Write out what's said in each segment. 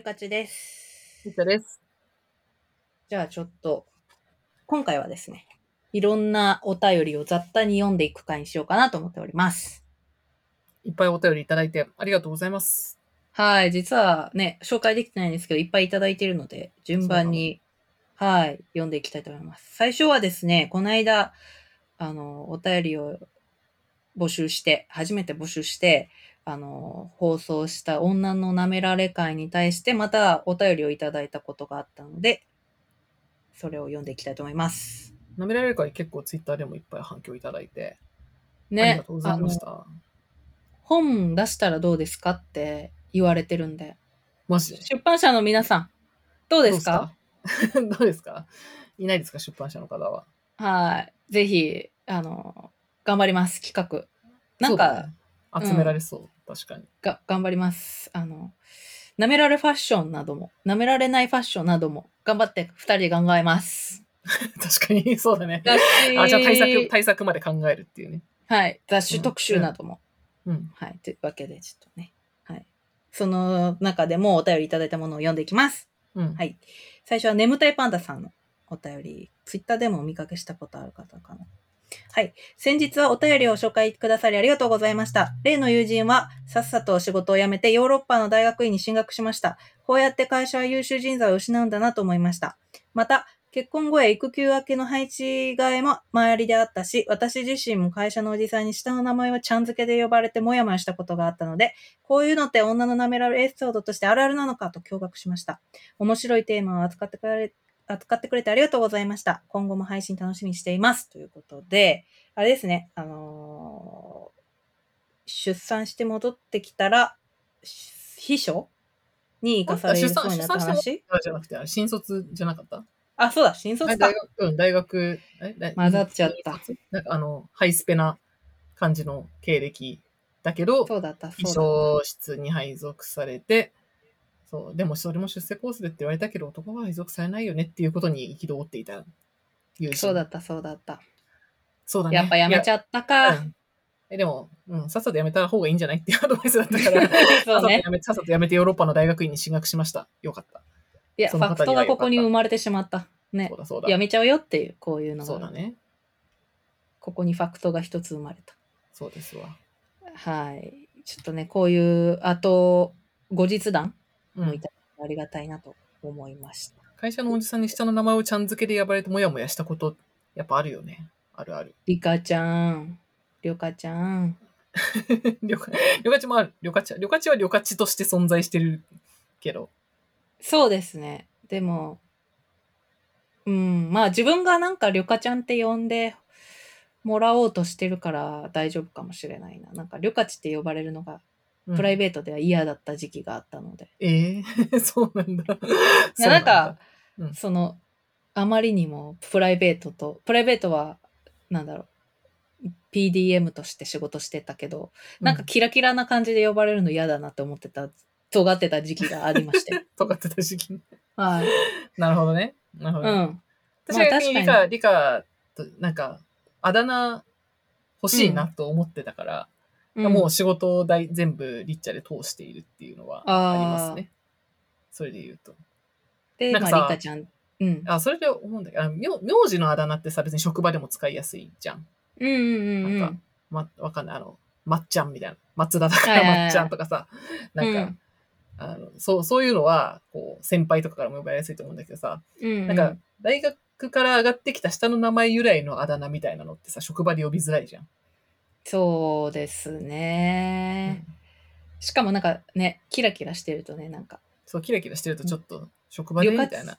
ゆかちです。リッチャです。じゃあちょっと、今回はですね、いろんなお便りを雑多に読んでいく回にしようかなと思っております。いっぱいお便りいただいてありがとうございます。はい、実はね、紹介できてないんですけど、いっぱいいただいているので、順番に、はい、読んでいきたいと思います。最初はですね、この間、あの、お便りを募集して、初めて募集して、あの、放送した女の舐められ会に対して、またお便りをいただいたことがあったので、それを読んでいきたいと思います。舐められる会結構ツイッターでもいっぱい反響いただいて、ありねがとうございました。本出したらどうですかって言われてるんで、マジで？出版社の皆さん、どうですか？どうですか？どうですか？いないですか？出版社の方は。はい。ぜひ、あの、頑張ります、企画。なんか、そうだね集められそう、確かに。が、頑張ります。あの、舐められファッションなども、舐められないファッションなども、頑張って二人で考えます。確かに、そうだね。あ、じゃあ対策、対策まで考えるっていうね。はい。雑誌特集なども。うん。はい。というわけで、ちょっとね。はい。その中でもお便りいただいたものを読んでいきます。うん。はい。最初は眠たいパンダさんのお便り、ツイッターでもお見かけしたことある方かな。はい。先日はお便りを紹介くださりありがとうございました。例の友人はさっさと仕事を辞めてヨーロッパの大学院に進学しました。こうやって会社は優秀人材を失うんだなと思いました。また、結婚後や育休明けの配置替えも周りであったし、私自身も会社のおじさんに下の名前はちゃん付けで呼ばれてもやもやしたことがあったので、こういうのって女の舐められエピソードとしてあるあるなのかと驚愕しました。面白いテーマを扱ってくれ、扱ってくれてありがとうございました。今後も配信楽しみにしています。ということで、あれですね、あのー出産して戻ってきたら、し秘書に行かされるそうになった話？あじゃなくて、新卒じゃなかった？あ、そうだ、新卒だあ大。学、うん、大学、混ざっちゃったなんかあの、ハイスペな感じの経歴だけど、そうだった、秘そうだっ書室に配属されて、そう、でもそれも出世コースでって言われたけど、男は配属されないよねっていうことに憤っていた友た。人。そうだった、そうだった。そうだね。やっぱやめちゃったか。うんえ、でも、うん、さっさと辞めた方がいいんじゃないっていうアドバイスだったから、そうねさっさと辞。めてヨーロッパの大学院に進学しました。よかった。いや、ファクトがここに生まれてしまった。ねそう。だそうだ。やめちゃうよっていう、こういうのが。そうだね。ここにファクトが一つ生まれた。そうですわ。はい。ちょっとね、こういう、あと、後日談うんもいただいてありがたいなと思いました。会社のおじさんに下の名前をちゃん付けで呼ばれてもやもやしたこと、やっぱあるよね。あるある。リカちゃん、りょかちゃん。りょか、りょかちもある。りょかちは、りょかちはりょかちとして存在してるけど。そうですね。でも、うん、まあ自分がなんかりょかちゃんって呼んでもらおうとしてるから大丈夫かもしれないな。なんかりょかちって呼ばれるのがうんプライベートでは嫌だった時期があったので。ええ そうなんだ。いやなんか、うんその、あまりにもプライベートと、プライベートは、なんだろう、PDM として仕事してたけど、なんか、キラキラな感じで呼ばれるの嫌だなって思ってた、尖ってた時期がありまして。尖ってた時期に。はい。なるほどね。なるほどね。うん。私は逆にまあ理科、理科と、なんか、あだ名欲しいなと思ってたから、うんもう仕事代全部リッチャで通しているっていうのはありますね。それで言うと。で、まなんかさあ、リカちゃん。うん。あ、それで思うんだけど、名名字のあだ名ってさ、別に職場でも使いやすいじゃん。うんうんうんうなんかん。ま、わかんない。あの、まっちゃんみたいな。松田だからまっちゃんとかさ、なんか、うんあの、そう、そういうのは、こう、先輩とかからも呼ばれやすいと思うんだけどさ、うんうん。なんか、大学から上がってきた下の名前由来のあだ名みたいなのってさ、職場で呼びづらいじゃん。そうですね。しかもなんかね、キラキラしてるとね、なんか、そう、キラキラしてるとちょっと、職場でみたいな。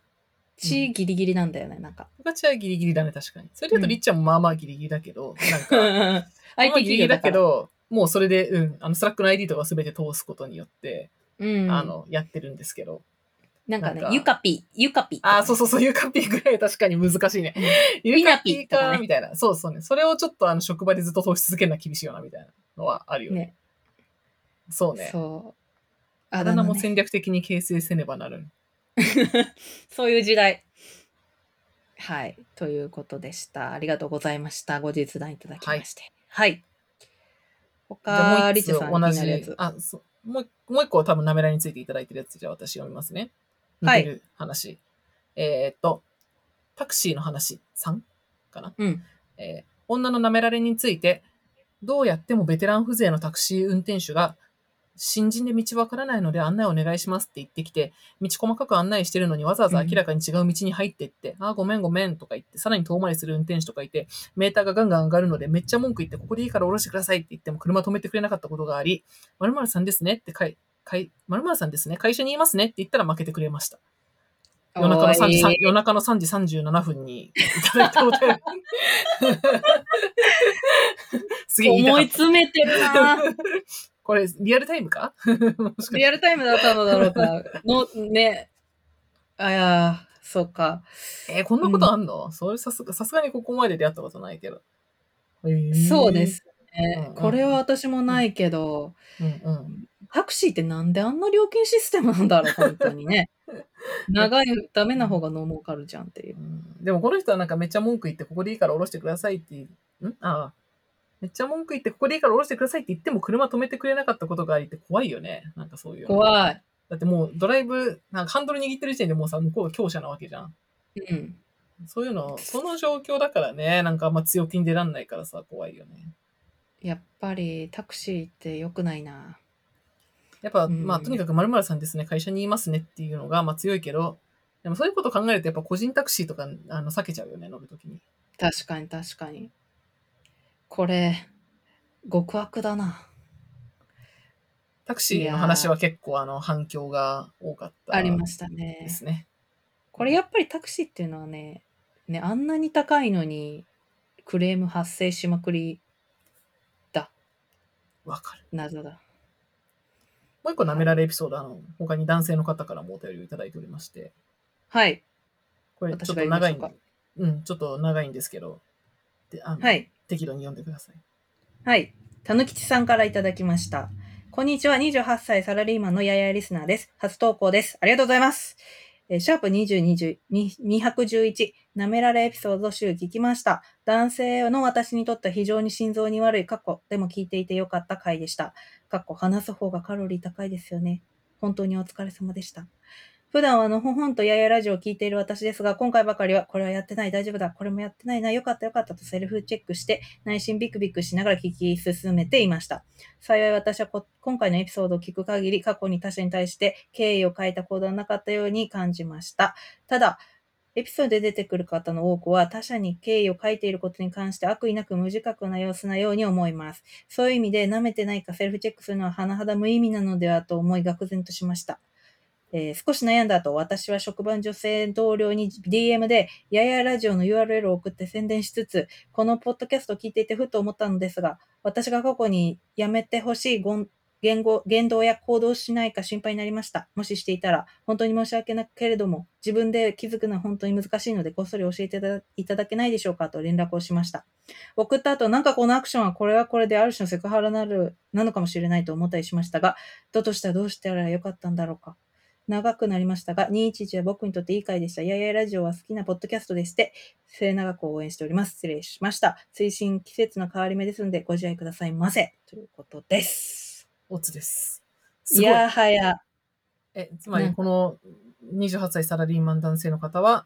血ギリギリなんだよね、なんか。僕たちはギリギリだね、確かに。それで言うと、うんりっちゃんもまあまあギリギリだけど、なんか、まあ相手ギリギリだけ、ど、もうそれで、うん、あの、 Slack の ID とかすべて通すことによって、うん、あの、やってるんですけど。なんかねゆかぴ、ゆかぴ。ああ、そうそうそう、ユカピーぐらい確かに難しいね。ユピナカピーピとかねか、みたいな。そうそうね。それをちょっとあの、職場でずっと通し続けるのは厳しいよな、みたいなのはあるよね。ね。そうね。そう。あだ名もね戦略的に形成せねばなるん。そういう時代。はい。ということでした。ありがとうございました。後日談いただきまして。はい。じゃあも他、リチャさん気同じ。あ、そう。もう、もう一個は多分ナメラについていただいてるやつ、じゃあ私読みますね。似はいてる話。えーっと、タクシーの話3かな？うん。えー女の舐められについて、どうやってもベテラン風情のタクシー運転手が、新人で道わからないので案内お願いしますって言ってきて、道細かく案内してるのにわざわざ明らかに違う道に入ってって、あー、ごめんごめんとか言って、さらに遠回りする運転手とかいて、メーターがガンガン上がるのでめっちゃ文句言って、ここでいいから降ろしてくださいって言っても車止めてくれなかったことがあり、〇〇さんですねってかい、かい、〇〇さんですね、会社にいますねって言ったら負けてくれました。夜中の3時、おい夜中の3時37分にいただいたお便り。すげえ思い。詰めてるな これ、リアルタイムか？リアルタイムだったのだろうか。の、ね。あや、そうか。えーこんなことあんの、それさすが、さすがにここまで出会ったことないけど。へーそうで。すうんねうん。これは私もないけど、うんうん。タクシーってなんであんな料金システムなんだろう、本当にね。長い、ダメな方がノー儲かるじゃんっていうう。んでもこの人はなんかめっちゃ文句言って、ここでいいから降ろしてくださいっていう。ん？ああ。めっちゃ文句言って、ここでいいから降ろしてくださいって言っても車止めてくれなかったことがありって怖いよね。なんかそういうの。怖い。だってもうドライブ、なんかハンドル握ってる時点でもうさ、向こうが強者なわけじゃん。うん。そういうの、その状況だからね、なんかあんま強気に出らんないからさ、怖いよね。やっぱりタクシーって良くないな。やっぱ、うんまあ、とにかく〇〇さんですね、会社にいますねっていうのが、まあ強いけど、でもそういうことを考えると、やっぱ個人タクシーとか、あの、避けちゃうよね、乗るときに。確かに確かに。これ、極悪だな。タクシーの話は結構、あの、反響が多かった。ありましたでね。すね。これやっぱりタクシーっていうのはね、ね、あんなに高いのにクレーム発生しまくりだ。わかる。謎だ。もう一個舐められエピソード、あの、他に男性の方からもお便りをいただいておりまして、はい。これちょっと長いん読みましょうかうん、ちょっと長いんですけど、であのはい。適度に読んでください。はい。たぬきちさんからいただきました。こんにちは。28歳サラリーマンのややリスナーです。初投稿です。ありがとうございます。えーシャープ2020 211なめられエピソード集聞きました。男性の私にとっては非常に心臓に悪い過去でも聞いていてよかった回でした。過去話す方がカロリー高いですよね。本当にお疲れ様でした。普段はのほほんとややラジオを聞いている私ですが、今回ばかりはこれはやってない、大丈夫だ、これもやってないな、よかったよかったとセルフチェックして内心ビクビクしながら聞き進めていました。幸い私は今回のエピソードを聞く限り過去に他者に対して敬意を書いた行動はなかったように感じました。ただ、エピソードで出てくる方の多くは他者に敬意を書いていることに関して悪意なく無自覚な様子なように思います。そういう意味で舐めてないかセルフチェックするのは甚だ無意味なのではと思い愕然としました。えー少し悩んだ後、私は職場女性同僚に DM で、ややラジオの URL を送って宣伝しつつ、このポッドキャストを聞いていてふと思ったのですが、私が過去にやめてほしい言語言動や行動しないか心配になりました。もししていたら、本当に申し訳なくけれども、自分で気づくのは本当に難しいので、こっそり教えていただいただけないでしょうかと連絡をしました。送った後、なんかこのアクションはこれはこれである種のセクハラなるなのかもしれないと思ったりしましたが、だとしたらどうしたらよかったんだろうか。長くなりましたが、211は僕にとっていい回でした。ややラジオは好きなポッドキャストでして、末永く応援しております。失礼しました。推進季節の変わり目ですので、ご自愛くださいませ。ということです。オツです。すごい。いやはや。え、つまりこの28歳サラリーマン男性の方は、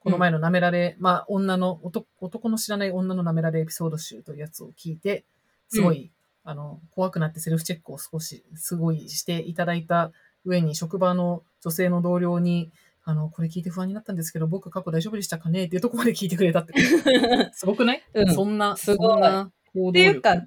この前の舐められ、まあ女の男、男の知らない女の舐められエピソード集というやつを聞いて、すごい、あの、怖くなってセルフチェックを少し、すごいしていただいた上に、職場の女性の同僚に、あの、これ聞いて不安になったんですけど、僕過去大丈夫でしたかね？っていうところまで聞いてくれたって。すごくない、うんそんな、すごいっていう力。か、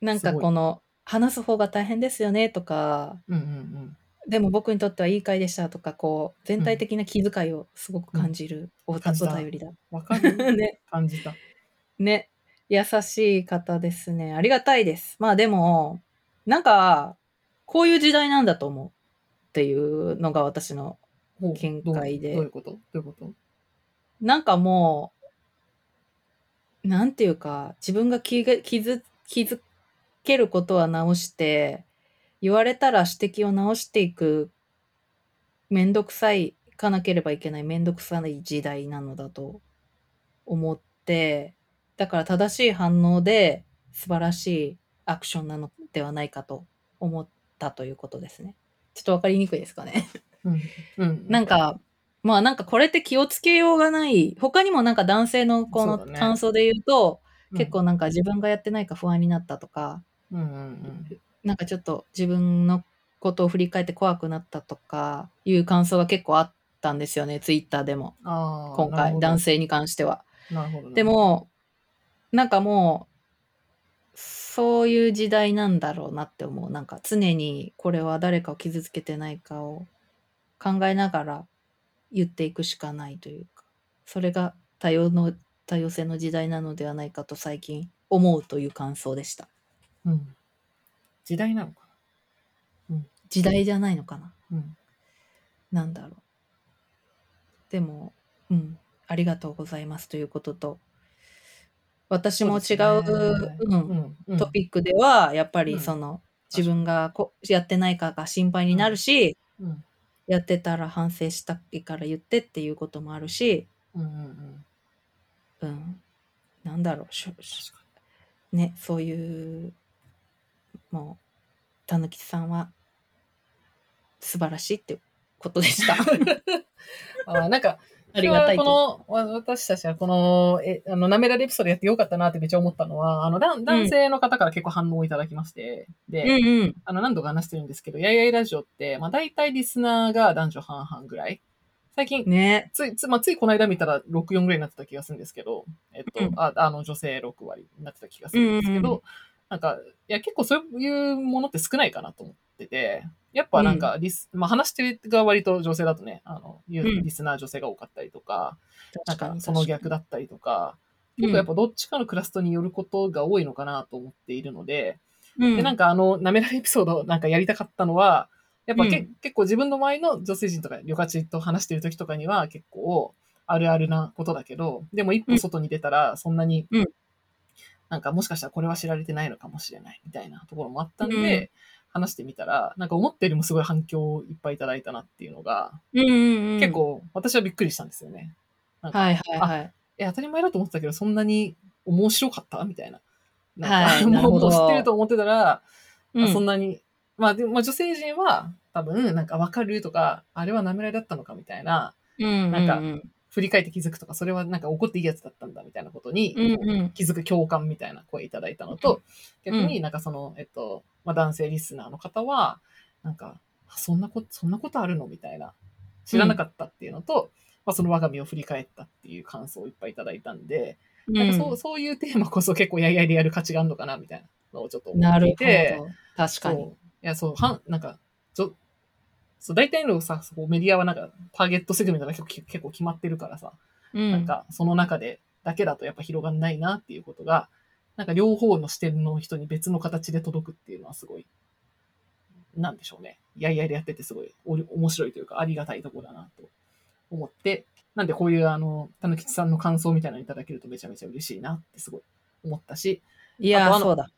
なんかこの、話す方が大変ですよねとか、うんうんうん。でも僕にとってはいい回でしたとか、こう、全体的な気遣いをすごく感じるお,、お感じた便りだ。わかる？ね。感じた。ね。優しい方ですね。ありがたいです。まあでも、なんか、こういう時代なんだと思うっていうのが私の、見解で。どういうこと？どういうこと？なんかもう、なんていうか、自分が気が気づ気づけることは直して、言われたら指摘を直していく、めんどくさい、かなければいけないめんどくさい時代なのだと思って、だから正しい反応で素晴らしいアクションなのではないかと思ったということですね。ちょっとわかりにくいですかね。うん。うん。なんか、まあなんかこれって気をつけようがない。他にもなんか男性のこの感想で言うと、うん、結構なんか自分がやってないか不安になったとか、うんうんうん。なんかちょっと自分のことを振り返って怖くなったとかいう感想が結構あったんですよね、ツイッターでも。今回、男。性に関しては。なるほど、ね。で、も、なんかもう、そういう時代なんだろうなって思う。なんか常にこれは誰かを傷つけてないかを考えながら言っていくしかないというか、それが多様の、多様性の時代なのではないかと最近思うという感想でした。うん。時代なのか時代じゃないのかな。な？うん。なんだろう。でも、うん、ありがとうございますということと、私も違うそうんうん。うんトピックでは、やっぱうんりその、自分がこやってないかが心配になるし、うん。やってたら反省したいから言ってっていうこともあるし、うんうんうん。うん、なんだろう、ね、そういう、もう、たぬきさんは素晴らしいってことでした。に。あーなんか、ありがたいこの、わ私たちはこの、え、あの、なめられエピソードやってよかったなってめっちゃ思ったのは、あの、だん男性の方から結構反応をいただきまして、で、うんうん。あの、何度か話してるんですけど、やいやいラジオって、まあ、大体リスナーが男女半々ぐらい。最近、ね。つい、つ、まあ、ついこの間見たら6、4ぐらいになってた気がするんですけど、えっと、うんああの、女性6割になってた気がするんですけど、うんうんなんか、いや、結構そういうものって少ないかなと思ってて、やっぱなんかリス、まあ、話してるが割と女性だとね、あの、言ううん。リスナー女性が多かったりとか、なん確かその逆だったりとか、うん結構やっぱどっちかのクラストによることが多いのかなと思っているので、うん、で、なんかあの、なめられエピソードなんかやりたかったのは、やっぱけ、うん。結構自分の周りの女性陣とか、旅客チと話してる時とかには結構あるあるなことだけど、でも一歩外に出たらそんなに、うん。なんかもしかしたらこれは知られてないのかもしれないみたいなところもあったんで、話してみたら、なんか思ったよりもすごい反響をいっぱいいただいたなっていうのが、うんうんうん、結構私はびっくりしたんですよね。はいはいはい。え、当たり前だと思ってたけど、そんなに面白かったみたいな。なんか、はい もう知ってると思ってたら、うんあそんなに、まあでも、まあ女性陣は多分、なんかわかるとか、あれは舐められだったのかみたいな、うんなんかうん振り返って気づくとか、それはなんか怒っていいやつだったんだみたいなことに、うんうん。気づく共感みたいな声いただいたのと、逆になんかその、えっと、まあ男性リスナーの方は、なんか、あそんなこと、そんなことあるのみたいな、知らなかったっていうのと、まあその我が身を振り返ったっていう感想をいっぱいいただいたんで、なんかそうそういうテーマこそ結構やいやいでやる価値があるのかなみたいなのをちょっと思ってなるいて、ほど。確かに。いや、そう、はん、なんか、ちょ、そう、大体のさ、そうメディアはなんか、ターゲットセグメントが結構結構決まってるからさ、うんなんか、その中で、だけだとやっぱ広がんないなっていうことが、なんか両方の視点の人に別の形で届くっていうのはすごい、なんでしょうね。やいやいでやっててすごいお面白いというかありがたいところだなと思って、なんでこういうあの、たぬきちさんの感想みたいなのいただけるとめちゃめちゃ嬉しいなってすごい思ったし、いやそうだ。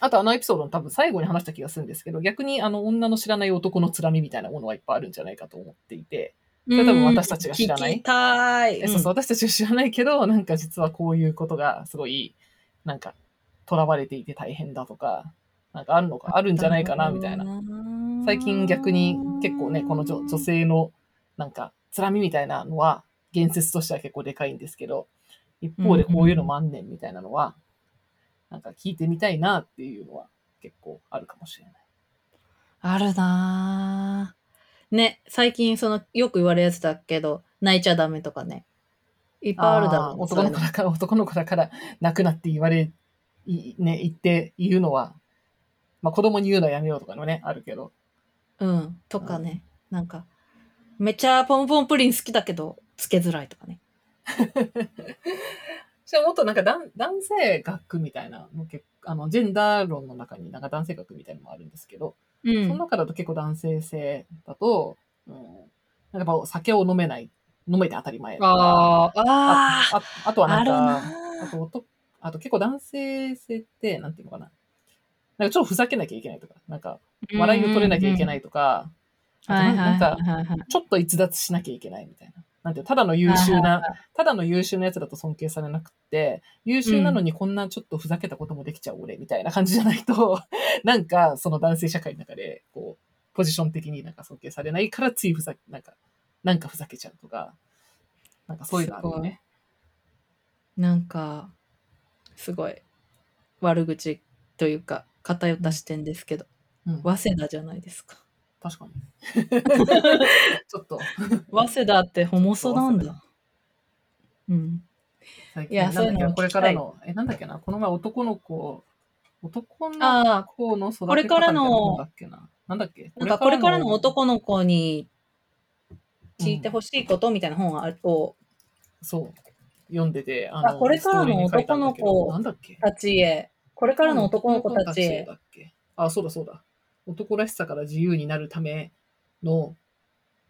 あとあのエピソードの多分最後に話した気がするんですけど、逆にあの女の知らない男のつらみみたいなものはいっぱいあるんじゃないかと思っていて、それ多分私たちが知らない聞きたい。えそうそう、私たちは知らないけど、なんか実はこういうことがすごい、なんか、囚われていて大変だとか、なんかあるのか、あるんじゃないかな、みたいな。な最近逆に結構ね、この女女性の、なんか、つらみみたいなのは、言説としては結構でかいんですけど、一方でこういうのもあんねんみたいなのは、なんか聞いてみたいなっていうのは結構あるかもしれない。あるなぁ。ね、最近その、よく言われるやつだけど、泣いちゃダメとかね。いっぱいあるだろう男の子だから、男の子だから泣くなって言われ、いね、言って言うのは、まあ子供に言うのはやめようとかのね、あるけど。うん。とかね。なんか、めっちゃポンポンプリン好きだけど、つけづらいとかね。じゃあもっとなんか男男性学みたいなの結あの、ジェンダー論の中になんか男性学みたいなのもあるんですけど、うその中だと結構男性性だと、うん、なんかやっぱ酒を飲めない、飲めて当たり前とか、あーああああとはなんか、あと男、あと結構男性性って、なんていうのかな。なんかちょっとふざけなきゃいけないとか、なんか笑いを取れなきゃいけないいとか、あとはいはいなんか。ちょっと逸脱しなきゃいけないみたいな。なんていうのただの優秀な、ただの優秀なやつだと尊敬されなくって、優秀なのにこんなちょっとふざけたこともできちゃう俺みたいな感じじゃないと、なんかその男性社会の中で、こう、ポジション的になんか尊敬されないからついふざけ、なんか、なんかふざけちゃうとか、なんかそういうのあるよね。なんか、すごい、悪口というか、偏った視点ですけど、うん、早稲田じゃないですか。確かに。ちょっと、早稲田ってホモソなんだ。うん。最近いやそういうのこれからの、え、なんだっけな、この前男の子、男の子の育て方これからのだっけな。なんだっけ？なんかこれからの男の子に聞いてほしいことみたいな本をそう。読んでて、ああこれからの男の子なんだっけ？たちへ、これからの男の子たちへあ、そうだそうだ。男らしさから自由になるための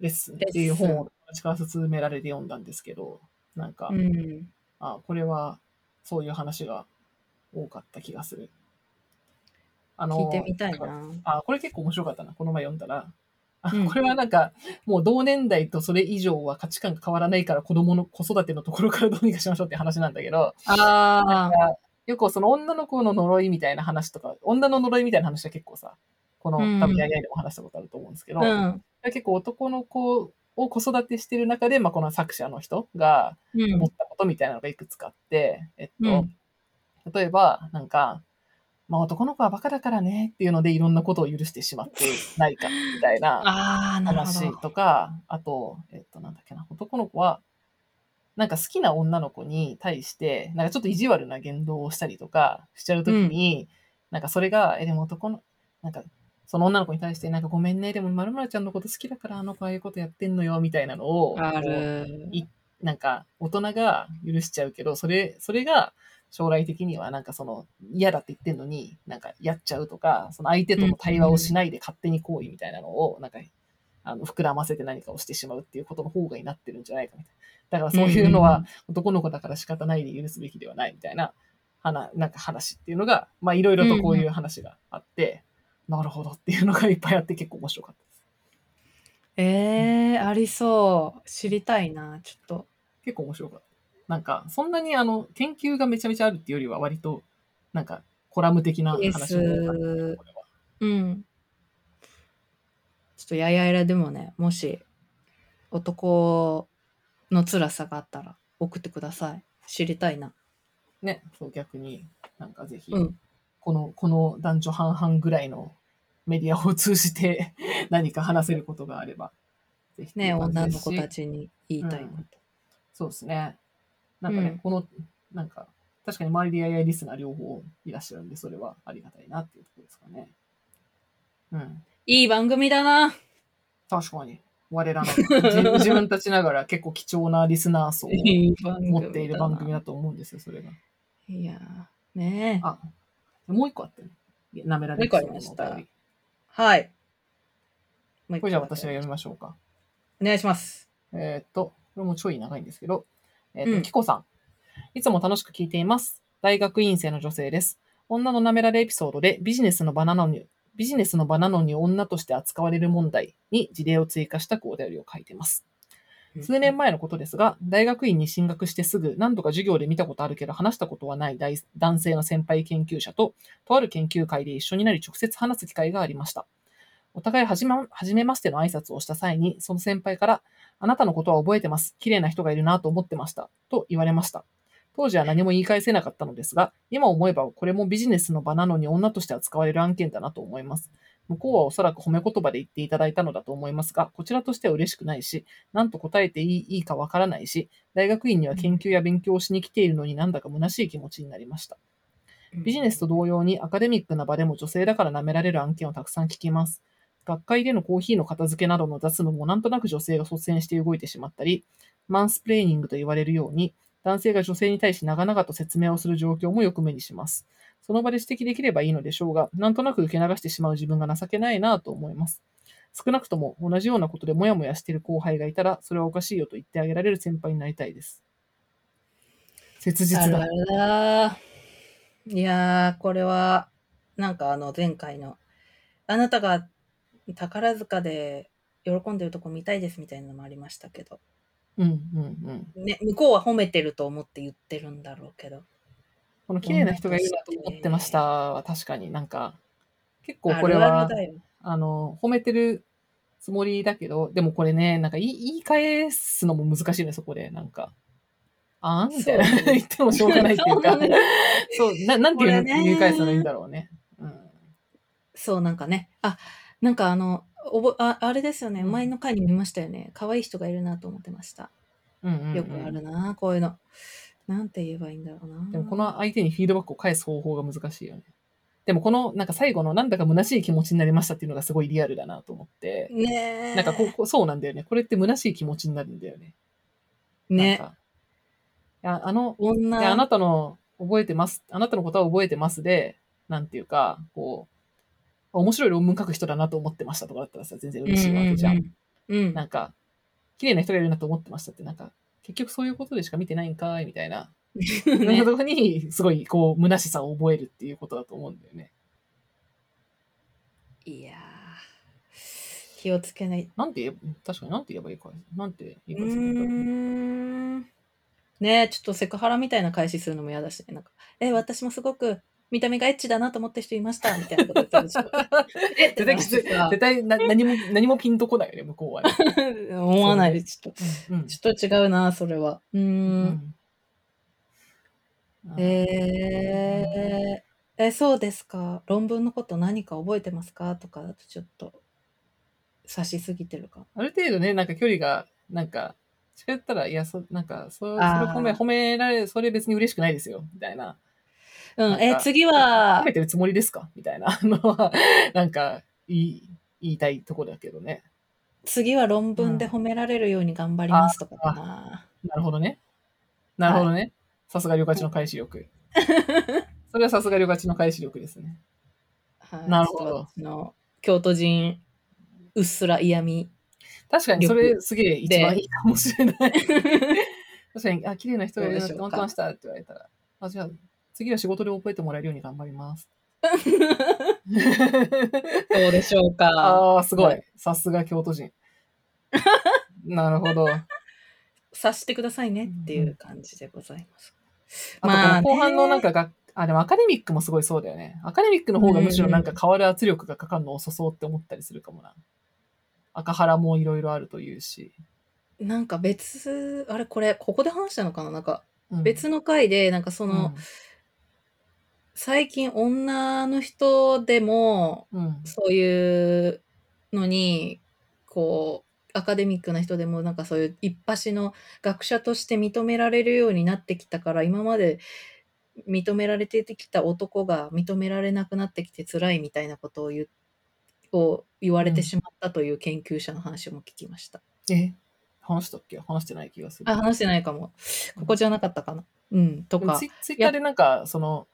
レッスンっていう本を友達から勧められて読んだんですけど、なんか、うん。あ、これはそういう話が多かった気がする。あ聞いてみたいな。あ、これ結構面白かったな。この前読んだら。あうんこれはなんか、もう同年代とそれ以上は価値観が変わらないから子供の子育てのところからどうにかしましょうって話なんだけど、ああ、よくその女の子の呪いみたいな話とか、女の呪いみたいな話は結構さ、このうん多分ややいでも話したことあると思うんですけど、うん。結構男の子を子育てしてる中で、まあ、この作者の人がうん思ったことみたいなのがいくつかあって、えっと、うん例えば、なんか、まあ男の子はバカだからねっていうのでいろんなことを許してしまってないかみたいな 話ど。とか、あと、えっと、なんだっけな、男の子は、なんか好きな女の子に対して、なんかちょっと意地悪な言動をしたりとかしちゃうときに、なんかそれが、え、でも男の、なんか、その女の子に対して、なんかごめんね、でもまるまるちゃんのこと好きだからあの子ああいうことやってんのよ、みたいなのを、なんか大人が許しちゃうけど、それ、それが将来的にはなんかその嫌だって言ってんのに、なんかやっちゃうとか、その相手との対話をしないで勝手に行為みたいなのを、なんか、あの、膨らませて何かをしてしまうっていうことの方がになってるんじゃないかみたいな。だからそういうのは男の子だから仕方ないで許すべきではないみたいな、話、なんか話っていうのが、まあいろいろとこういう話があって、なるほどっていうのがいっぱいあって結構面白かったです。えー、ありそう。知りたいな、ちょっと。結構面白かった。なんか、そんなにあの、研究がめちゃめちゃあるっていうよりは、割と、なんか、コラム的な話も多かっうん。ちょっとややいらでもね、もし男の辛さがあったら送ってください。知りたいな。ね、そう逆に、なんかぜひ、うん。この、この男女半々ぐらいのメディアを通じて 何か話せることがあれば、ぜひね、女の子たちに言いたいなと。そうですね。なんかね、うんこの、なんか、確かに周りでややリスナー両方いらっしゃるんで、それはありがたいなっていうところですかね。うん。いい番組だな。確かに。我らの自 自分たちながら結構貴重なリスナー層を持っている番組だと思うんですよ、それが。いやーねえ。あ、もう一個あったね。なめられもう一個ありましたはい。これじゃあ私が読みましょうか。お願いします。えーっと、これもちょい長いんですけど、えーっと、うんキコさん。いつも楽しく聞いています。大学院生の女性です。女のなめられエピソードでビジネスの場なのに、ビジネスの場なのに女として扱われる問題に事例を追加したお便りを書いています。数年前のことですが、大学院に進学してすぐ何度か授業で見たことあるけど話したことはない男性の先輩研究者と、とある研究会で一緒になり直接話す機会がありました。お互いはじめ、はじめましての挨拶をした際に、その先輩から、あなたのことは覚えてます。綺麗な人がいるなと思ってました。と言われました。当時は何も言い返せなかったのですが、今思えばこれもビジネスの場なのに女として扱われる案件だなと思います。向こうはおそらく褒め言葉で言っていただいたのだと思いますが、こちらとしては嬉しくないし、何と答えていいいいかわからないし、大学院には研究や勉強をしに来ているのになんだか虚しい気持ちになりました。ビジネスと同様にアカデミックな場でも女性だから舐められる案件をたくさん聞きます。学会でのコーヒーの片付けなどの雑務もなんとなく女性が率先して動いてしまったり、マンスプレーニングと言われるように、男性が女性に対し長々と説明をする状況もよく目にします。その場で指摘できればいいのでしょうが、なんとなく受け流してしまう自分が情けないなぁと思います。少なくとも同じようなことでモヤモヤしている後輩がいたら、それはおかしいよと言ってあげられる先輩になりたいです。切あ実だ。るあ。いやー、これは、なんかあの前回の、あなたが宝塚で喜んでるとこ見たいですみたいなのもありましたけど、うんうんうん。ね、向こうは褒めてると思って言ってるんだろうけど。この綺麗な人がいるなと思ってましたは確かになんか、結構これはあの、褒めてるつもりだけど、でもこれね、なんか言い返すのも難しいね、そこで。なんか、あんみたいな言ってもしょうがないっていうかそうななんて言う言い返すのがいいんだろうね。うん。そう、なんかね。あ、なんかあの、おぼああれですよね。うん前の回に見ましたよね。可愛い人がいるなと思ってました。うんよくあるな、こういうの。なんて言えばいいんだろうな。でもこの相手にフィードバックを返す方法が難しいよね。でもこのなんか最後のなんだか虚しい気持ちになりましたっていうのがすごいリアルだなと思って。ねえ。なんかこうそうなんだよね。これって虚しい気持ちになるんだよね。なんね。かいや、あの、い女。やあなたの覚えてます、あなたのことは覚えてますで、なんていうか、こう、面白い論文書く人だなと思ってましたとかだったらさ、全然嬉しいわけじゃん。うんうんうん。なんか、綺麗な人がいるなと思ってましたって、なんか、結局そういうことでしか見てないんかいみたいな。ね ね、とこに、すごい、こう、虚しさを覚えるっていうことだと思うんだよね。いやー気をつけない。なんて言えば、確かになんて言えばいいか。なんて言うーいかするんだろう。ん。ねえ、ちょっとセクハラみたいな返しするのも嫌だしね。なんか、え、私もすごく見た目がエッチだなと思ってる人いました、みたいなこと言ってるでしょ。え絶対絶対な何も、何もピンとこないよね、向こうはね。さ思わないで、ちょっと。うん。ちょっと違うな、それは。うー。うんん。えー、え、そうですか。論文のこと何か覚えてますか？とかだとちょっと、差しすぎてるか。ある程度ね、なんか距離が、なんか、近寄ったら、いや、そ、なんか、そそれ褒め、褒められ、それ別に嬉しくないですよ、みたいな。うん、え、次は褒め、てるつもりですか？みたいな のは、なんか、言い、言いたいところだけどね。次は論文で褒められるように頑張りますとかかな。なるほどね。なるほどね。さすが旅客地の返し力。それはさすが旅客地の返し力ですね。はい、なるほどの京都人、うっすら嫌味。確かにそれすげえ一番でいいかもしれない。確かに、あ、綺麗な人がいるなって思ってましたって言われたら、あ、じゃあ、次は仕事で覚えてもらえるように頑張ります。どうでしょうか？ああ、すご。はいさすが京都人。なるほど。あ察してくださいねっていう感じでございます。と、まあねこの後半のなんかが、あ、でもアカデミックもすごいそうだよね。アカデミックの方がむしろなんか変わる圧力がかかるの遅そうって思ったりするかもな。赤原もいろいろあるというし。なんか別、あれこれ、ここで話したのかな？なんかうん別の回で、なんかその、最近女の人でも、うん、うん。そういうのに、こう、アカデミックな人でもなんかそういう一発の学者として認められるようになってきたから、今まで認められてきた男が認められなくなってきて辛いみたいなことを言うを言われてしまったという研究者の話も聞きました。え話したっけ？話してない気がする。あ、話してないかも。ここじゃなかったかな。うん、とかでもツ。イツイッターでなんか、その、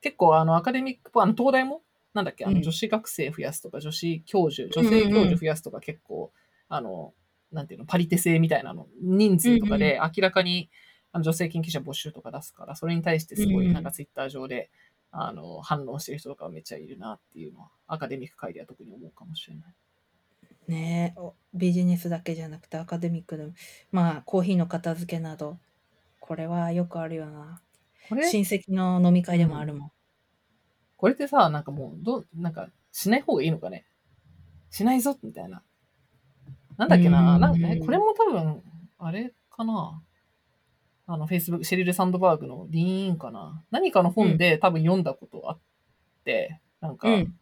結構あのアカデミック、あの東大も、なんだっけ、あうんの女子学生増やすとか、女子教授、女性教授増やすとか結構、あの、なんていうの、パリテ制みたいなの、人数とかで明らかにあの女性研究者募集とか出すから、それに対してすごいうんなんかツイッター上で、あの、反応してる人とかはめっちゃいるなっていうのは、アカデミック界では特に思うかもしれない。ねえおビジネスだけじゃなくてアカデミックでも、まあ、コーヒーの片付けなど、これはよくあるよな。これ、親戚の飲み会でもあるもん。これってさ、なんかもう、どう、なんか、しない方がいいのかね？しないぞみたいな。なんだっけうなんなんか、えこれも多分、あれかな？あの、Facebook、シェリル・サンドバーグのリーンかな？何かの本で多分読んだことあって、なんか、うん。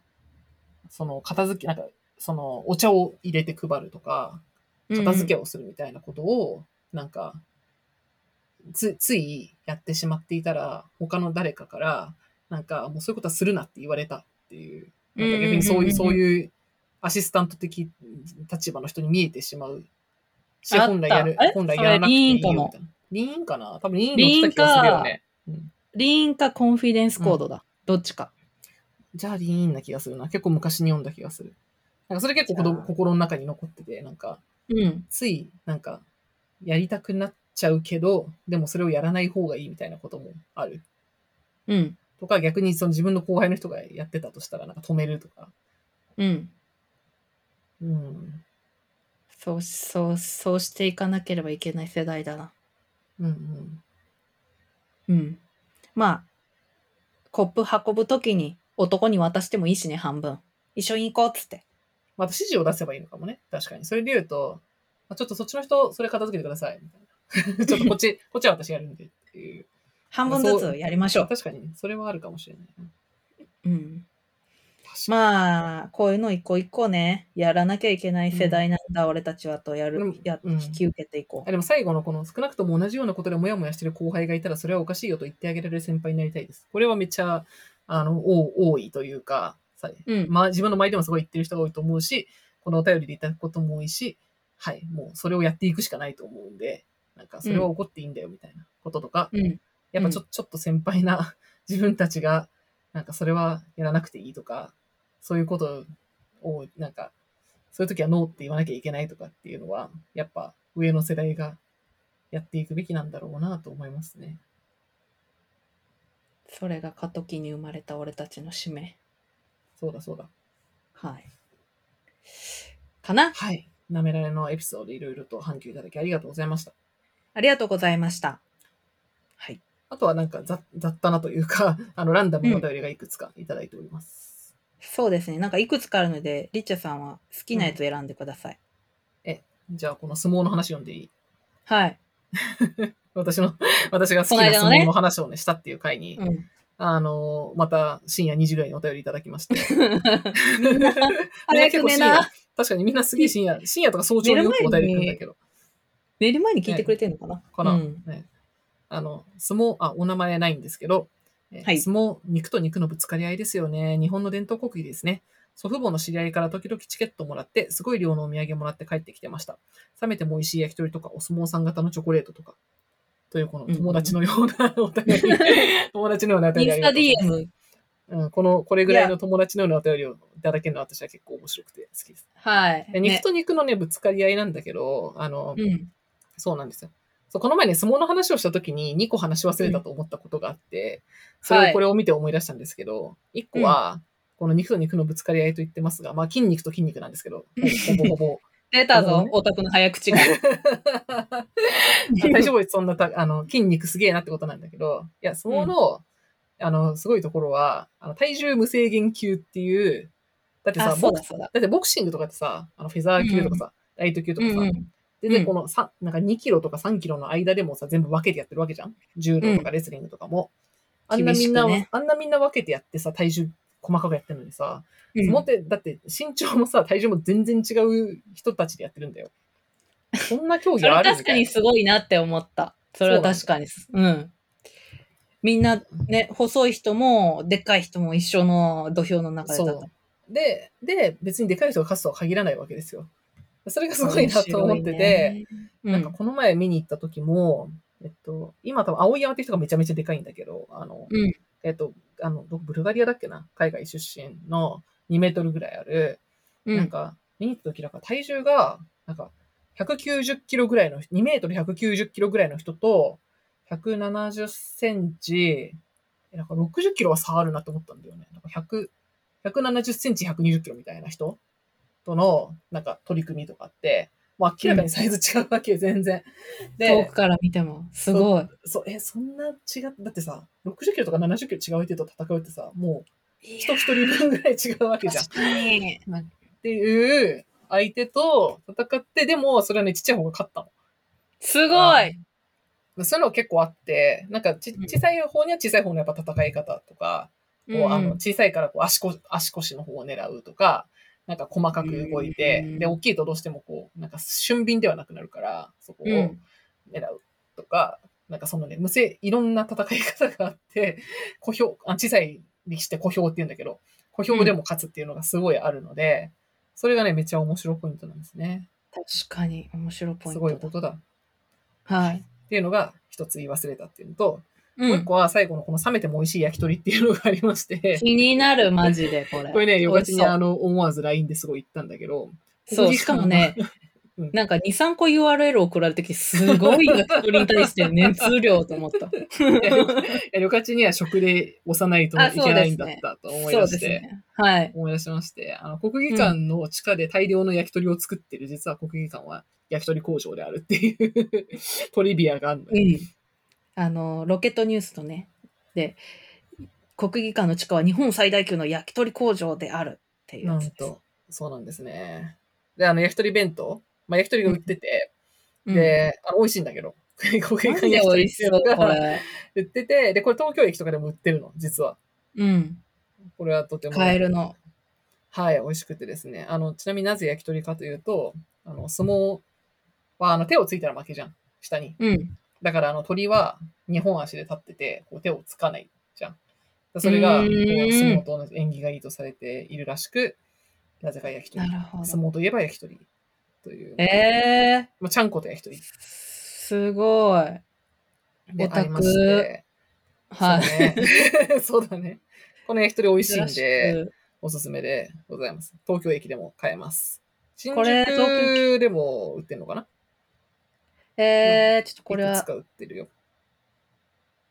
その、片付け、なんか、その、お茶を入れて配るとか、片付けをするみたいなことを、なんか、つ、ついやってしまっていたら、他の誰かから、なんか、もうそういうことはするなって言われたっていう、なんか逆にそういう、うんうんうんうんそういうアシスタント的立場の人に見えてしまうし、本来やるえ、本来やらなくていいたいな。リーンかな？多分リーンのした気がするよね。うんリーンかコンフィデンスコードだ。どっちか。じゃあリーンな気がするな。結構昔に読んだ気がする。なんかそれ結構心の中に残ってて、なんか、うん。つい、なんか、やりたくなっちゃうけど、でもそれをやらない方がいいみたいなこともある。うん。とか、逆にその自分の後輩の人がやってたとしたら、なんか止めるとか。うん。うん。そう、そう、そうしていかなければいけない世代だな。うんうん。うん。まあ、コップ運ぶときに男に渡してもいいしね、半分。一緒に行こうっつって。また指示を出せばいいのかもね。確かに。それで言うと、まあ、ちょっとそっちの人、それ片付けてください。みたいな。ちょっとこっち、こっちは私やるんでっていう。半分ずつやりましょう。確かに、それはあるかもしれない。うん。まあ、こういうの一個一個ね、やらなきゃいけない世代なんだ、俺たちはとやる、うんや、うん引き受けていこに。でも最後のこの少なくとも同じようなことでモヤモヤしてる後輩がいたらそれはおかしいよと言ってあげられる先輩になりたいです。これはめっちゃ、あの、多多いというか、さう。うん。まあ自分の前でもすごい言ってる人が多いと思うし、このお便りで言ったことも多いし、はい、もうそれをやっていくしかないと思うんで、なんかそれは怒っていいんだよみたいなこととか、うん。やっぱちょ,、ちょっと先輩な 自分たちが、なんかそれはやらなくていいとか、そういうことを、なんか、そういう時はノーって言わなきゃいけないとかっていうのは、やっぱ上の世代がやっていくべきなんだろうなと思いますね。それが過渡期に生まれた俺たちの使命。そうだそうだ。はい。かな？はい。なめられのエピソードいろいろと反響いただきありがとうございました。ありがとうございました。はい。あとはなんか雑雑多なというか、あの、ランダムのお便りがいくつかいただいております。そうですね。なんかいくつかあるので、リッチャさんは好きなやつ選んでください。じゃあ、この相撲の話読んでいい？はい。私の、私が好きな相撲の話をね、したっていう回に、うん。あの、また深夜2時ぐらいにお便りいただきまして。みんな、早く寝な。確かにみんなすげえ深夜、深夜とか早朝によくお便り来るんだけど。寝る前に聞いてくれてるのかな、かな、うんね。あの、相撲、あ、お名前ないんですけど、えはい相撲、肉と肉のぶつかり合いですよね。日本の伝統国技ですね。祖父母の知り合いから時々チケットもらって、すごい量のお土産もらって帰ってきてました。冷めても美味しい焼き鳥とか、お相撲さん型のチョコレートとか。という、この友達のような お便り、友達のようなお便りあインスタ DM。うん、この、これぐらいの友達のようなお便りをいただけるのは私は結構面白くて好きです。はい。で肉と肉のね、ぶつかり合いなんだけど、あの、ねうん。そうなんですよ。そうこの前ね、相撲の話をした時に2個話し忘れたと思ったことがあって、それをこれを見て思い出したんですけど、1個は、この肉と肉のぶつかり合いと言ってますが、まあ筋肉と筋肉なんですけど、ほぼほぼ。ほ 出たぞオタクの早口が。ぼ。体脂肪率そんなた、あの、筋肉すげえなってことなんだけど、いや、相撲の、あの、すごいところは、あの体重無制限級っていう、だってさ、ボクうだ。ってボクシングとかってさ、あのフェザー級とかさ、ライト級とかさ、うんうんで、で、うんこのさ、なんか2キロとか3キロの間でもさ、全部分けてやってるわけじゃん？柔道とかレスリングとかも。あんなみんな、ねあんなみんな分けてやってさ、体重細かくやってるのにさ、うん相撲って、だって身長もさ、体重も全然違う人たちでやってるんだよ。そんな競技あるみ 確かに。すごいなって思った。それは確かに。うん。みんなね、細い人も、でっかい人も一緒の土俵の中で。で、で、別にでかい人が勝つとは限らないわけですよ。それがすごいなと思ってて、、なんかこの前見に行った時も、えっと、今多分青山って人がめちゃめちゃでかいんだけど、あの、うん。えっと、あの、どブルガリアだっけな？海外出身の2メートルぐらいある、うん、なんか、見に行った時なんか体重が、なんか、190キロぐらいの、2メートル190キロぐらいの人と、170センチ、えなんか60キロは差あるなと思ったんだよね。なんか100、170センチ120キロみたいな人との、なんか取り組みとかあって、もう明らかにサイズ違うわけ、全然。で、遠くから見ても、すごい。そう、え、そんな違っだってさ、60キロとか70キロ違う相手と戦うってさ、もう人一人分ぐらい違うわけじゃん。っ確かに。ていう相手と戦って、でもそれはね、ちっちゃい方が勝ったの。すごい。そういうの結構あって、なんかちうん小さい方には小さい方のやっぱ戦い方とか、こうあのうん小さいからこう足腰足腰の方を狙うとか、なんか細かく動いて、うんで、大きいとどうしてもこう、なんか俊敏ではなくなるから、そこをうん狙うとか、なんかそのね、無性、いろんな戦い方があって、小兵、あ小さい力士って小兵って言うんだけど、小兵でも勝つっていうのがすごいあるので、それがね、めっちゃ面白いポイントなんですね。確かに面白いポインすトだ。ごいことだ。っはい。ていうのが一つ言い忘れたっていうのと、うんもう一個は最後のこの冷めても美味しい焼き鳥っていうのがありまして、気になる、マジで、これ。これね、よかちにあの、思わず LINE ですごい言ったんだけど、そう、しかもね、うんなんか2、3個 URL 送られてきて、すごい焼き鳥に対して熱量と思った。旅 いや旅客には食で押さないといけないんだったと思い出して、ですね。はい。思い出しまして、あの、国技館の地下で大量の焼き鳥を作ってる、実は国技館は焼き鳥工場であるっていう トリビアがあるのようん。あの、ロケットニュースとね、で、国技館の地下は日本最大級の焼き鳥工場であるっていうなやつと、そうなんですね。で、あの、焼き鳥弁当、まあ、焼き鳥が売ってて、うん、で、あの美味しいんだけど、国技館焼き鳥っていうの美味しそう、こがれ。売ってて、で、これ東京駅とかでも売ってるの、実は。うん。これはとても。カエルの。はい、美味しくてですね。あの、ちなみになぜ焼き鳥かというと、あの、相撲は、あの、手をついたら負けじゃん。下に。うん。だから、あの、鳥は2本足で立ってて、こう手をつかないじゃん。それが、相撲と同じ縁起がいいとされているらしく、なぜか焼き鳥相ど。撲といえば焼き鳥。という。ええまあ、ちゃんこと焼き鳥。ー、すごい。オタクでありまして。はい。そうね。そうだね。この焼き鳥美味しいん珍で、おすすめでございます。東京駅でも買えます。新これ東宿でも売ってんのかな？えー、ちょっとこれはいくつか売ってるよ。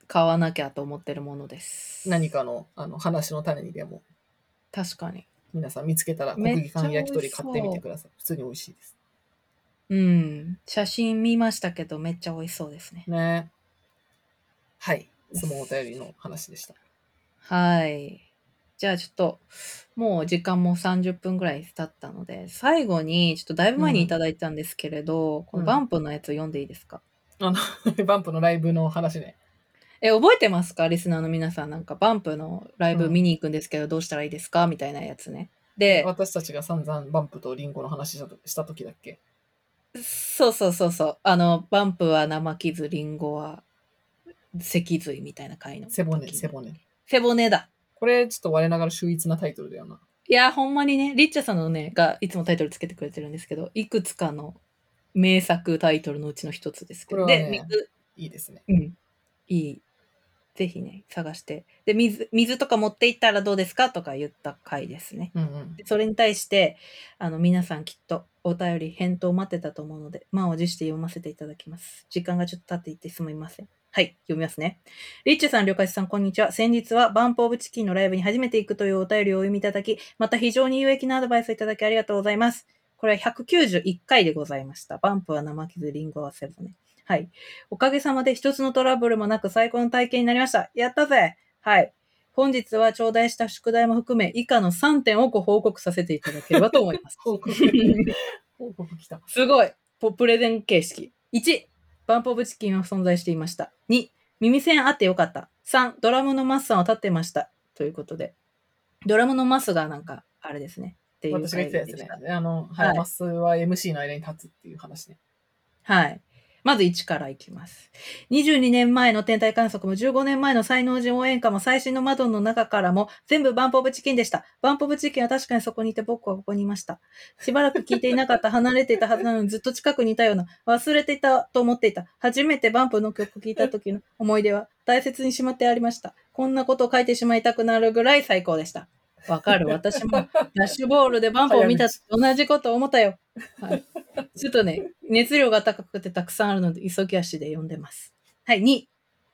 買わなきゃと思ってるものです。何かのあの話の種にでも、確かに。皆さん見つけたらめっ国ちゃ技館焼き鳥買ってみてください。普通に美味しいです。うん。写真見ましたけど、めっちゃ美味しそうですね。ね。はい。相撲お便りの話でした。はい。じゃあちょっと、もう時間も30分ぐらい経ったので、最後に、ちょっとだいぶ前にいただいたんですけれど、このバンプのやつ読んでいいですか？あの、バンプのライブの話ね。え、覚えてますか？リスナーの皆さん。なんか、バンプのライブ見に行くんですけど、どうしたらいいですか？みたいなやつね。で、私たちが散々バンプとリンゴの話したとした時だっけ？そうそうそうそう。あの、バンプは生傷、リンゴは脊髄みたいな回の。背骨、背。骨。背骨だ。これちょっと我ながら秀逸なタイトルだよな。いや、ほんまにね、リッチャさんのね、がいつもタイトルつけてくれてるんですけど、いくつかの名作タイトルのうちの一つですけど。これはねで、水、いいですね。うん。いい。ぜひね、探して。で、水、水とか持って行ったらどうですかとか言った回ですね。うんうん。それに対して、あの、皆さんきっとお便り返答を待ってたと思うので、満を持して読ませていただきます。時間がちょっと経っていてすみません。はい、読みますね。リッチさん、りょかしさん、こんにちは。先日はバンプオブチキンのライブに初めて行くというお便りをお読みいただき、また非常に有益なアドバイスをいただきありがとうございます。これは191回でございました。バンプは生傷、リンゴはセブンね。はい。おかげさまで一つのトラブルもなく最高の体験になりました。やったぜはい。本日は頂戴した宿題も含め、以下の3点をご報告させていただければと思います。報告。報告来た。すごい。ポプレゼン形式。1、バンプオブチキンは存在していました。2、耳栓あってよかった。3、ドラムのマスさんは立ってました。ということで。ドラムのマスがなんか、あれですね。っていう私が言ってたやつね。あの、はい、はいマスは MC の間に立つっていう話ね。はい。まず1からいきます。22年前の天体観測も15年前の才能人応援歌も最新の窓の中からも全部バンプオブチキンでした。バンプオブチキンは確かにそこにいて僕はここにいました。しばらく聞いていなかった、離れていたはずなのにずっと近くにいたような、忘れていたと思っていた。初めてバンプの曲を聴いた時の思い出は大切にしまってありました。こんなことを書いてしまいたくなるぐらい最高でした。わかる。私もダッシュボールでバンプを見たと同じこと思ったよ。はい。ちょっとね、熱量が高くてたくさんあるので、急ぎ足で読んでます。はい、2。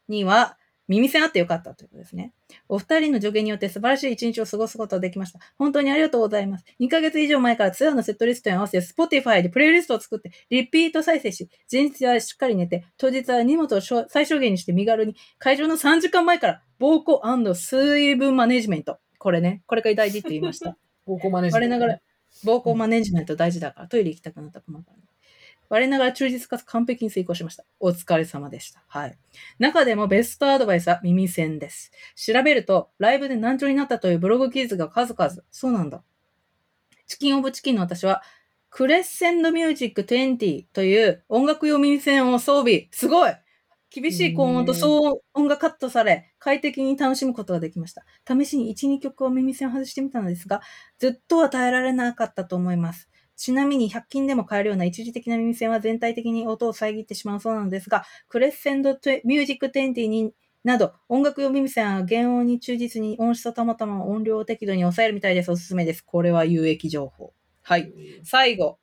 2は、耳栓あってよかったということですね。お二人の助言によって素晴らしい一日を過ごすことができました。本当にありがとうございます。2ヶ月以上前からツアーのセットリストに合わせて Spotify でプレイリストを作ってリピート再生し、前日はしっかり寝て、当日は荷物を最小限にして身軽に、会場の3時間前から膀胱水分マネジメント。これね、これが大事って言いました。膀胱マネージメント我ながら、膀胱マネジメント大事だから、トイレ行きたくなったら困るからね。我ながら忠実かつ完璧に遂行しました。お疲れ様でした。はい。中でもベストアドバイスは耳栓です。調べると、ライブで難聴になったというブログ記事が数々。そうなんだ。チキンオブチキンの私は、クレッセンドミュージック20という音楽用耳栓を装備。すごい厳しい高音と騒音がカットされ、快適に楽しむことができました。試しに1、2曲を耳栓を外してみたのですが、ずっとは耐えられなかったと思います。ちなみに100均でも買えるような一時的な耳栓は全体的に音を遮ってしまうそうなのですが、クレッセンドミュージック20になど、音楽用耳栓は原音に忠実に音質をたまま音量を適度に抑えるみたいです。おすすめです。これは有益情報。はい。最後。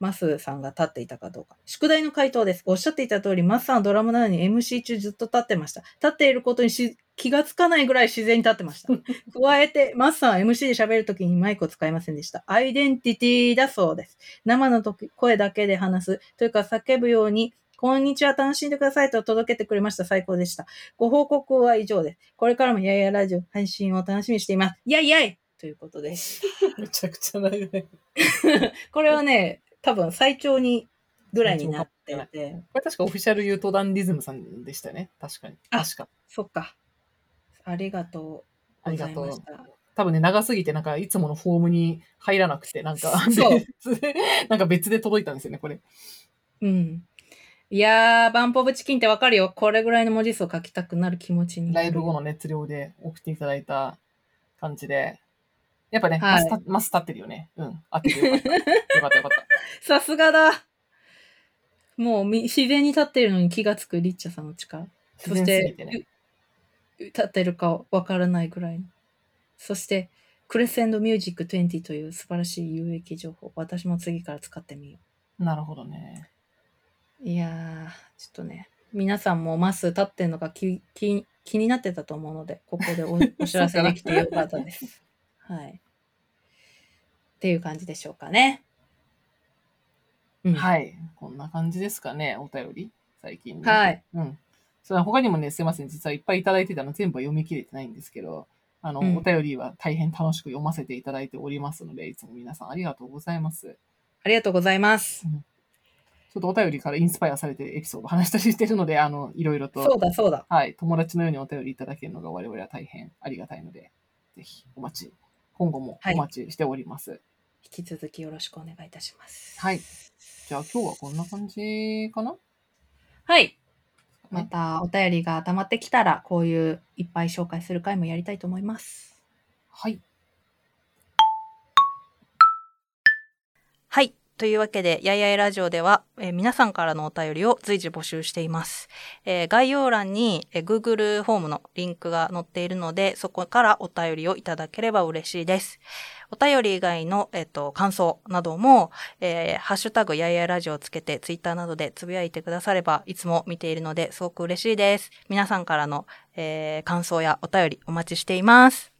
マスさんが立っていたかどうか。宿題の回答です。おっしゃっていた通り、マスさんはドラムなのに MC 中ずっと立ってました。立っていることにし気がつかないぐらい自然に立ってました。加えて、マスさんは MC で喋るときにマイクを使いませんでした。アイデンティティだそうです。生の時声だけで話す。というか叫ぶように、こんにちは、楽しんでくださいと届けてくれました。最高でした。ご報告は以上です。これからもややラジオ配信を楽しみにしています。イェイイェイということです。めちゃくちゃ長い。こ これはね、多分最長にぐらいになっていて、れ確かオフィシャルユートダンディズムさんでしたね。確かに。あ確か。そっか。ありがとうございました。多分ね、長すぎて、なんか、いつものフォームに入らなくて、なんか、別で、なんか別で届いたんですよね、これ。うん。いやー、バンポブチキンってわかるよ。これぐらいの文字数を書きたくなる気持ちに。ライブ後の熱量で送っていただいた感じで。やっぱね、はいマスタマス立ってるよね。うん。合っててよかった。よかったよかった。さすがだ。もうみ自然に立っているのに気がつくリッチャさんの力。そ自してね。う立ってるかわからないぐらいの。そして、クレッセンドミュージック20という素晴らしい有益情報。私も次から使ってみよなるほどね。う。いやー、ちょっとね、皆さんもマス立ってんのか気気気になってたと思うので、ここでおお知らせできてよかったです。はい。っていう感じでしょうかね。うん、はい。こんな感じですかね、お便り。最近ね。はい。うん。それは他にもね、すいません。実はいっぱいいただいてたの全部は読み切れてないんですけど、あの、うんお便りは大変楽しく読ませていただいておりますので、いつも皆さんありがとうございます。ありがとうございます。ちょっとお便りからインスパイアされてエピソード話したりしてるので、あの、いろいろと、そうだそうだ。はい、友達のようにお便りいただけるのが我々は大変ありがたいので、ぜひお待ち、今後もお待ちしております。引き続きよろしくお願いいたします。はい。じゃあ今日はこんな感じかな？はい。またお便りが溜まってきたら、こういういっぱい紹介する回もやりたいと思います。はい。というわけで、やいやいラジオでは、えー皆さんからのお便りを随時募集しています。えー概要欄に、えー Google フォームのリンクが載っているので、そこからお便りをいただければ嬉しいです。お便り以外の、えっ、と、感想なども、えーハッシュタグやいやいラジオをつけて、ツイッターなどでつぶやいてくだされば、いつも見ているので、すごく嬉しいです。皆さんからの、えー感想やお便りお待ちしています。